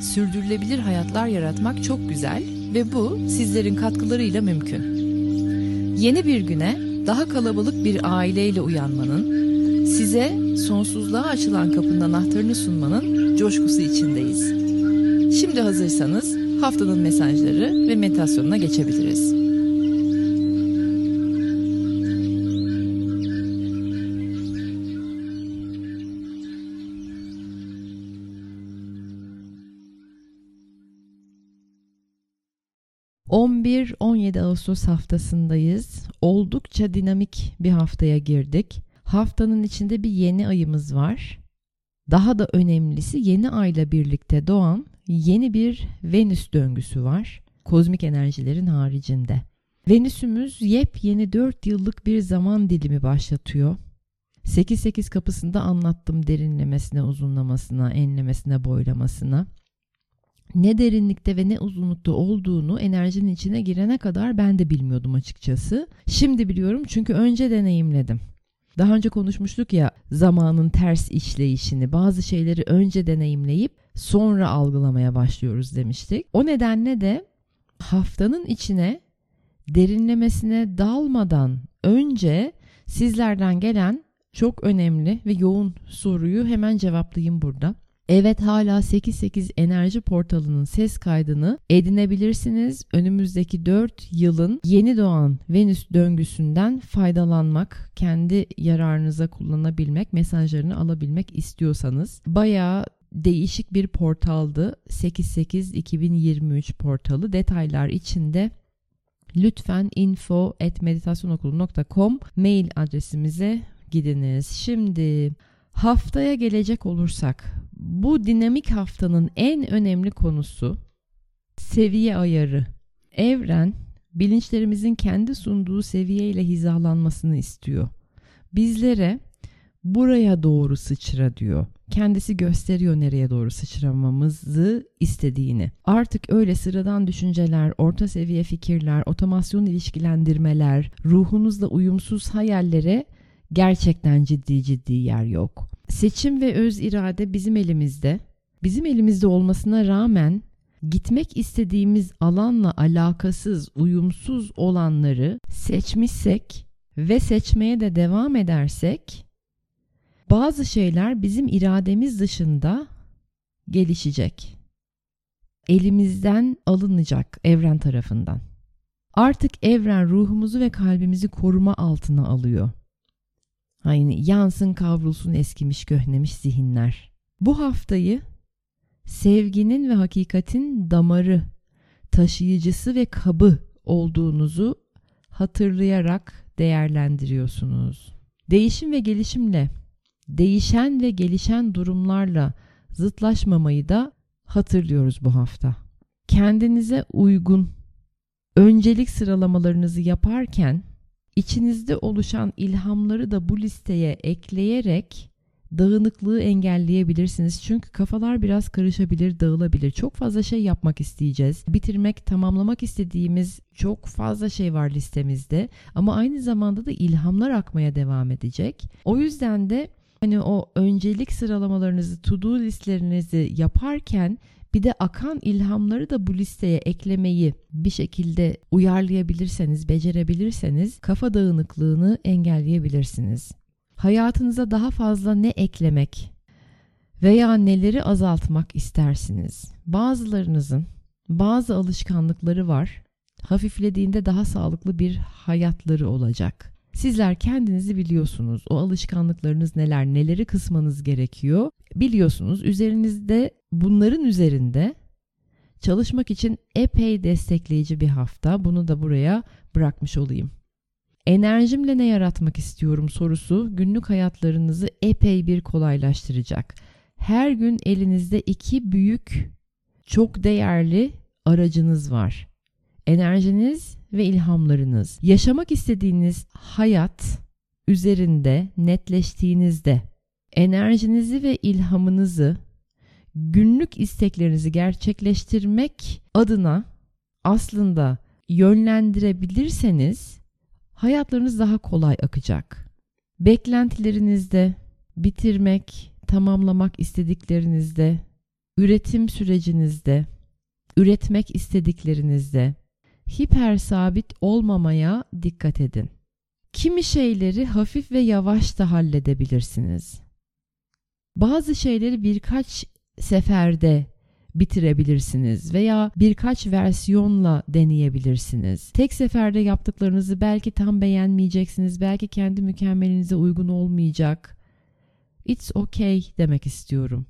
sürdürülebilir hayatlar yaratmak çok güzel ve bu sizlerin katkılarıyla mümkün. Yeni bir güne daha kalabalık bir aileyle uyanmanın, size sonsuzluğa açılan kapının anahtarını sunmanın coşkusu içindeyiz. Şimdi hazırsanız haftanın mesajları ve meditasyonuna geçebiliriz. 11-17 Ağustos haftasındayız. Oldukça dinamik bir haftaya girdik. Haftanın içinde bir yeni ayımız var. Daha da önemlisi yeni ayla birlikte doğan yeni bir Venüs döngüsü var. Kozmik enerjilerin haricinde. Venüsümüz yepyeni 4 yıllık bir zaman dilimi başlatıyor. 8-8 kapısında anlattım derinlemesine, uzunlamasına, enlemesine, boylamasına ne derinlikte ve ne uzunlukta olduğunu enerjinin içine girene kadar ben de bilmiyordum açıkçası. Şimdi biliyorum çünkü önce deneyimledim. Daha önce konuşmuştuk ya zamanın ters işleyişini, bazı şeyleri önce deneyimleyip sonra algılamaya başlıyoruz demiştik. O nedenle de haftanın içine derinlemesine dalmadan önce sizlerden gelen çok önemli ve yoğun soruyu hemen cevaplayayım burada. Evet hala 88 enerji portalının ses kaydını edinebilirsiniz. Önümüzdeki 4 yılın yeni doğan Venüs döngüsünden faydalanmak, kendi yararınıza kullanabilmek, mesajlarını alabilmek istiyorsanız bayağı değişik bir portaldı. 88 2023 portalı detaylar içinde lütfen info at meditasyonokulu.com mail adresimize gidiniz. Şimdi haftaya gelecek olursak bu dinamik haftanın en önemli konusu seviye ayarı. Evren bilinçlerimizin kendi sunduğu seviyeyle hizalanmasını istiyor. Bizlere buraya doğru sıçra diyor. Kendisi gösteriyor nereye doğru sıçramamızı istediğini. Artık öyle sıradan düşünceler, orta seviye fikirler, otomasyon ilişkilendirmeler, ruhunuzla uyumsuz hayallere gerçekten ciddi ciddi yer yok. Seçim ve öz irade bizim elimizde. Bizim elimizde olmasına rağmen gitmek istediğimiz alanla alakasız, uyumsuz olanları seçmişsek ve seçmeye de devam edersek bazı şeyler bizim irademiz dışında gelişecek. Elimizden alınacak evren tarafından. Artık evren ruhumuzu ve kalbimizi koruma altına alıyor. Hani yansın kavrulsun eskimiş göhnemiş zihinler. Bu haftayı sevginin ve hakikatin damarı, taşıyıcısı ve kabı olduğunuzu hatırlayarak değerlendiriyorsunuz. Değişim ve gelişimle, değişen ve gelişen durumlarla zıtlaşmamayı da hatırlıyoruz bu hafta. Kendinize uygun öncelik sıralamalarınızı yaparken İçinizde oluşan ilhamları da bu listeye ekleyerek dağınıklığı engelleyebilirsiniz. Çünkü kafalar biraz karışabilir, dağılabilir. Çok fazla şey yapmak isteyeceğiz. Bitirmek, tamamlamak istediğimiz çok fazla şey var listemizde. Ama aynı zamanda da ilhamlar akmaya devam edecek. O yüzden de hani o öncelik sıralamalarınızı, to-do listlerinizi yaparken bir de akan ilhamları da bu listeye eklemeyi bir şekilde uyarlayabilirseniz, becerebilirseniz kafa dağınıklığını engelleyebilirsiniz. Hayatınıza daha fazla ne eklemek veya neleri azaltmak istersiniz? Bazılarınızın bazı alışkanlıkları var. Hafiflediğinde daha sağlıklı bir hayatları olacak. Sizler kendinizi biliyorsunuz. O alışkanlıklarınız neler, neleri kısmanız gerekiyor biliyorsunuz. Üzerinizde bunların üzerinde çalışmak için epey destekleyici bir hafta. Bunu da buraya bırakmış olayım. Enerjimle ne yaratmak istiyorum sorusu günlük hayatlarınızı epey bir kolaylaştıracak. Her gün elinizde iki büyük, çok değerli aracınız var. enerjiniz ve ilhamlarınız yaşamak istediğiniz hayat üzerinde netleştiğinizde enerjinizi ve ilhamınızı günlük isteklerinizi gerçekleştirmek adına aslında yönlendirebilirseniz hayatlarınız daha kolay akacak. Beklentilerinizde bitirmek, tamamlamak istediklerinizde, üretim sürecinizde, üretmek istediklerinizde hiper sabit olmamaya dikkat edin. Kimi şeyleri hafif ve yavaş da halledebilirsiniz. Bazı şeyleri birkaç seferde bitirebilirsiniz veya birkaç versiyonla deneyebilirsiniz. Tek seferde yaptıklarınızı belki tam beğenmeyeceksiniz, belki kendi mükemmelinize uygun olmayacak. It's okay demek istiyorum.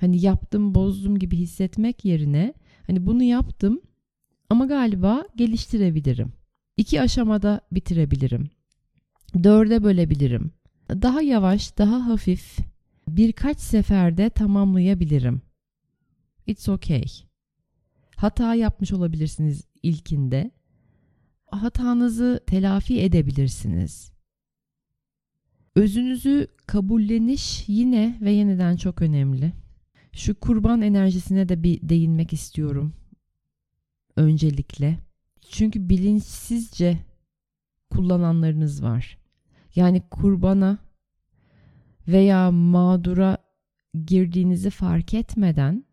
Hani yaptım, bozdum gibi hissetmek yerine hani bunu yaptım ama galiba geliştirebilirim. İki aşamada bitirebilirim. Dörde bölebilirim. Daha yavaş, daha hafif birkaç seferde tamamlayabilirim. It's okay. Hata yapmış olabilirsiniz ilkinde. Hatanızı telafi edebilirsiniz. Özünüzü kabulleniş yine ve yeniden çok önemli. Şu kurban enerjisine de bir değinmek istiyorum. Öncelikle. Çünkü bilinçsizce kullananlarınız var. Yani kurbana veya mağdura girdiğinizi fark etmeden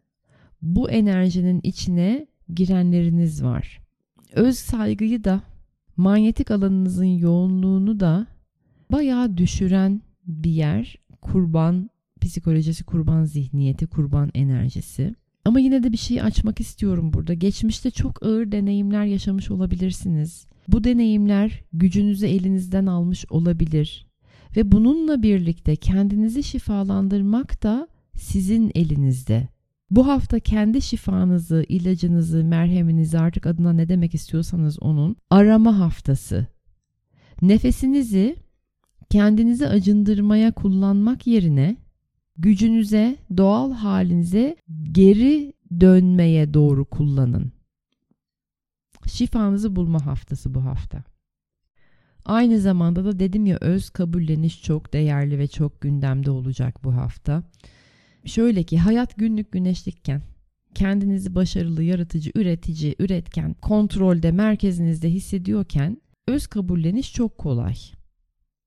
bu enerjinin içine girenleriniz var. Öz saygıyı da manyetik alanınızın yoğunluğunu da bayağı düşüren bir yer. Kurban psikolojisi, kurban zihniyeti, kurban enerjisi. Ama yine de bir şey açmak istiyorum burada. Geçmişte çok ağır deneyimler yaşamış olabilirsiniz. Bu deneyimler gücünüzü elinizden almış olabilir. Ve bununla birlikte kendinizi şifalandırmak da sizin elinizde. Bu hafta kendi şifanızı, ilacınızı, merheminizi artık adına ne demek istiyorsanız onun arama haftası. Nefesinizi kendinizi acındırmaya kullanmak yerine gücünüze, doğal halinize geri dönmeye doğru kullanın. Şifanızı bulma haftası bu hafta. Aynı zamanda da dedim ya öz kabulleniş çok değerli ve çok gündemde olacak bu hafta. Şöyle ki hayat günlük güneşlikken kendinizi başarılı, yaratıcı, üretici, üretken, kontrolde, merkezinizde hissediyorken öz kabulleniş çok kolay.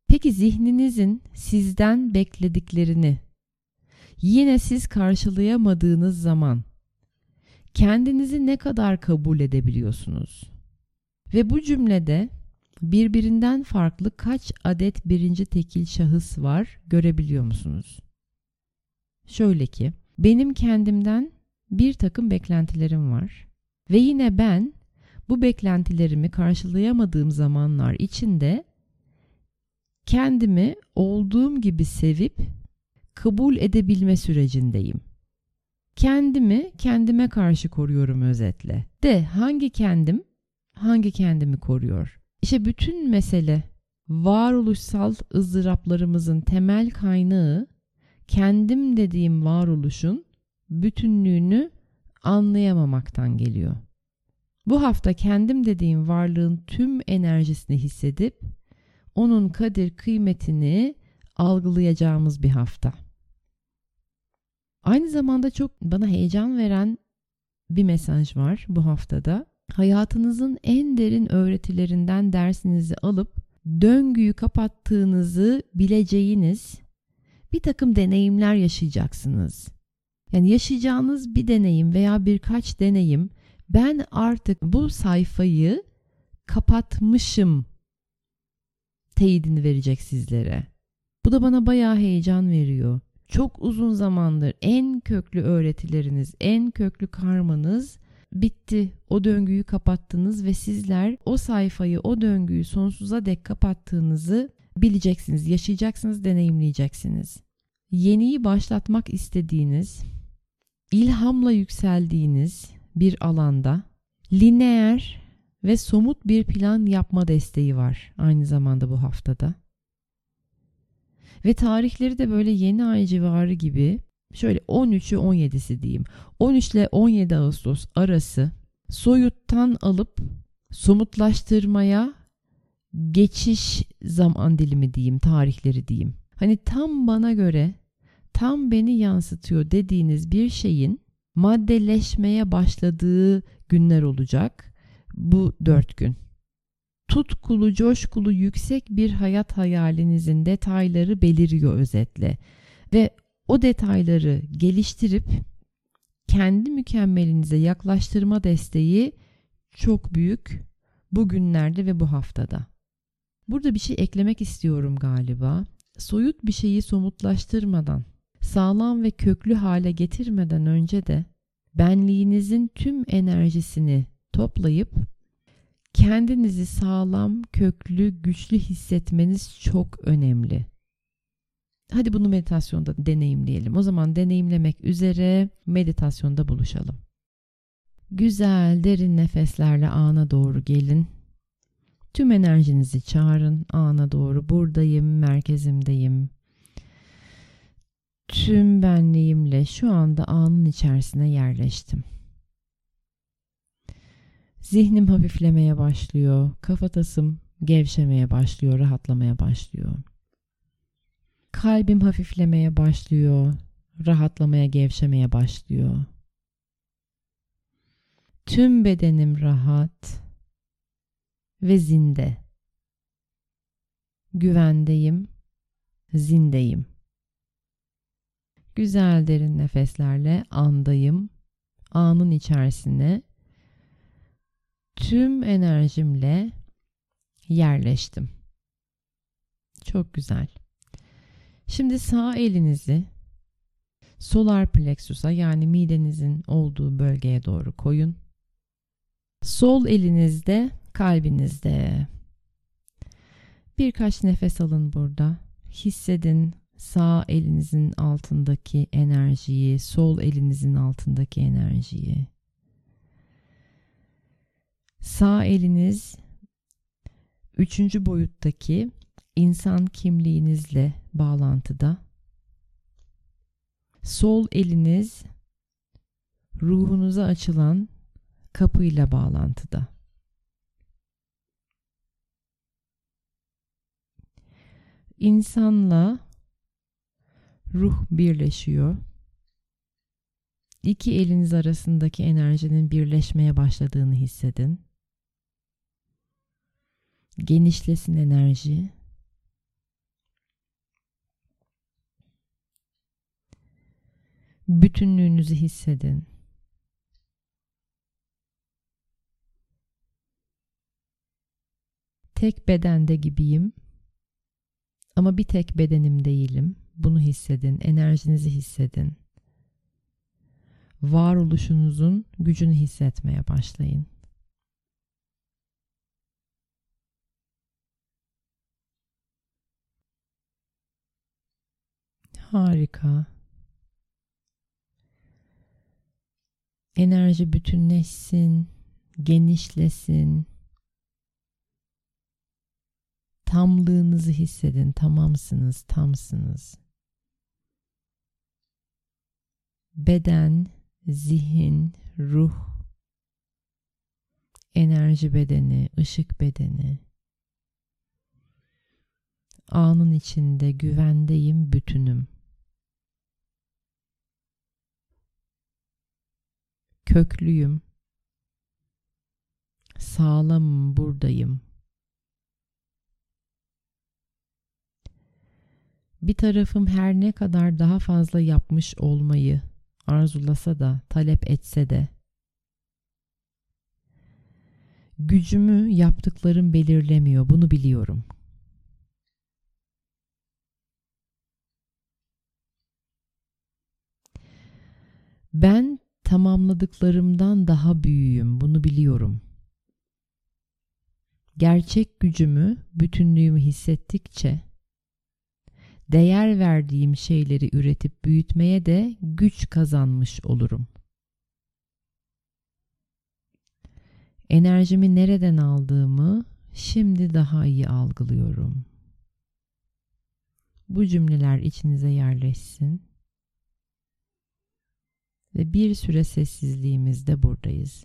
Peki zihninizin sizden beklediklerini yine siz karşılayamadığınız zaman kendinizi ne kadar kabul edebiliyorsunuz? Ve bu cümlede birbirinden farklı kaç adet birinci tekil şahıs var görebiliyor musunuz? Şöyle ki benim kendimden bir takım beklentilerim var ve yine ben bu beklentilerimi karşılayamadığım zamanlar içinde kendimi olduğum gibi sevip kabul edebilme sürecindeyim. Kendimi kendime karşı koruyorum özetle. De hangi kendim hangi kendimi koruyor? İşte bütün mesele varoluşsal ızdıraplarımızın temel kaynağı kendim dediğim varoluşun bütünlüğünü anlayamamaktan geliyor. Bu hafta kendim dediğim varlığın tüm enerjisini hissedip onun kadir kıymetini algılayacağımız bir hafta. Aynı zamanda çok bana heyecan veren bir mesaj var bu haftada. Hayatınızın en derin öğretilerinden dersinizi alıp döngüyü kapattığınızı bileceğiniz bir takım deneyimler yaşayacaksınız. Yani yaşayacağınız bir deneyim veya birkaç deneyim ben artık bu sayfayı kapatmışım teyidini verecek sizlere. Bu da bana bayağı heyecan veriyor. Çok uzun zamandır en köklü öğretileriniz, en köklü karmanız bitti. O döngüyü kapattınız ve sizler o sayfayı, o döngüyü sonsuza dek kapattığınızı bileceksiniz, yaşayacaksınız, deneyimleyeceksiniz. Yeniyi başlatmak istediğiniz, ilhamla yükseldiğiniz bir alanda lineer ve somut bir plan yapma desteği var aynı zamanda bu haftada. Ve tarihleri de böyle yeni ay civarı gibi şöyle 13'ü 17'si diyeyim. 13 ile 17 Ağustos arası soyuttan alıp somutlaştırmaya geçiş zaman dilimi diyeyim, tarihleri diyeyim. Hani tam bana göre, tam beni yansıtıyor dediğiniz bir şeyin maddeleşmeye başladığı günler olacak bu dört gün. Tutkulu, coşkulu, yüksek bir hayat hayalinizin detayları beliriyor özetle. Ve o detayları geliştirip kendi mükemmelinize yaklaştırma desteği çok büyük bugünlerde ve bu haftada. Burada bir şey eklemek istiyorum galiba. Soyut bir şeyi somutlaştırmadan, sağlam ve köklü hale getirmeden önce de benliğinizin tüm enerjisini toplayıp kendinizi sağlam, köklü, güçlü hissetmeniz çok önemli. Hadi bunu meditasyonda deneyimleyelim. O zaman deneyimlemek üzere meditasyonda buluşalım. Güzel derin nefeslerle ana doğru gelin. Tüm enerjinizi çağırın ana doğru. Buradayım, merkezimdeyim. Tüm benliğimle şu anda anın içerisine yerleştim. Zihnim hafiflemeye başlıyor. Kafatasım gevşemeye başlıyor, rahatlamaya başlıyor. Kalbim hafiflemeye başlıyor, rahatlamaya, gevşemeye başlıyor. Tüm bedenim rahat ve zinde. Güvendeyim, zindeyim. Güzel derin nefeslerle andayım. Anın içerisine tüm enerjimle yerleştim. Çok güzel. Şimdi sağ elinizi solar plexus'a yani midenizin olduğu bölgeye doğru koyun. Sol elinizde kalbinizde. Birkaç nefes alın burada. Hissedin sağ elinizin altındaki enerjiyi, sol elinizin altındaki enerjiyi. Sağ eliniz üçüncü boyuttaki insan kimliğinizle bağlantıda. Sol eliniz ruhunuza açılan kapıyla bağlantıda. İnsanla ruh birleşiyor. İki eliniz arasındaki enerjinin birleşmeye başladığını hissedin. Genişlesin enerji. Bütünlüğünüzü hissedin. Tek bedende gibiyim. Ama bir tek bedenim değilim. Bunu hissedin, enerjinizi hissedin. Varoluşunuzun gücünü hissetmeye başlayın. Harika. Enerji bütünleşsin, genişlesin. Tamlığınızı hissedin. Tamamsınız, tamsınız. Beden, zihin, ruh, enerji bedeni, ışık bedeni. Anın içinde güvendeyim, bütünüm. Köklüyüm. Sağlamım, buradayım. Bir tarafım her ne kadar daha fazla yapmış olmayı arzulasa da, talep etse de gücümü yaptıklarım belirlemiyor. Bunu biliyorum. Ben tamamladıklarımdan daha büyüğüm. Bunu biliyorum. Gerçek gücümü, bütünlüğümü hissettikçe değer verdiğim şeyleri üretip büyütmeye de güç kazanmış olurum. Enerjimi nereden aldığımı şimdi daha iyi algılıyorum. Bu cümleler içinize yerleşsin. Ve bir süre sessizliğimizde buradayız.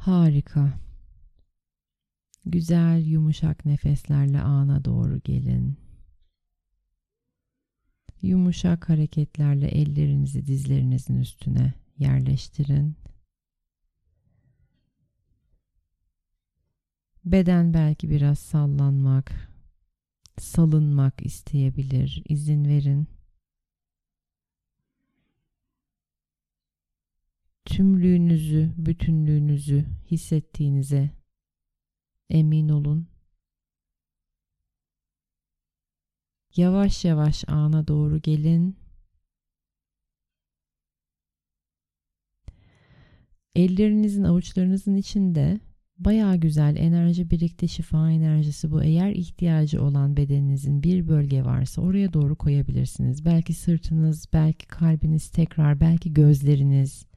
Harika. Güzel yumuşak nefeslerle ana doğru gelin. Yumuşak hareketlerle ellerinizi dizlerinizin üstüne yerleştirin. Beden belki biraz sallanmak, salınmak isteyebilir. İzin verin. Tümlüğünüzü, bütünlüğünüzü hissettiğinize emin olun. Yavaş yavaş ana doğru gelin. Ellerinizin avuçlarınızın içinde Baya güzel enerji birikti şifa enerjisi bu. Eğer ihtiyacı olan bedeninizin bir bölge varsa oraya doğru koyabilirsiniz. Belki sırtınız, belki kalbiniz tekrar, belki gözleriniz.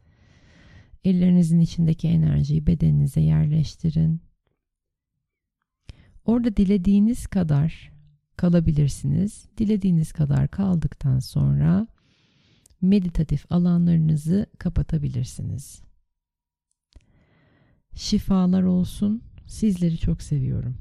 Ellerinizin içindeki enerjiyi bedeninize yerleştirin. Orada dilediğiniz kadar kalabilirsiniz. Dilediğiniz kadar kaldıktan sonra meditatif alanlarınızı kapatabilirsiniz. Şifalar olsun. Sizleri çok seviyorum.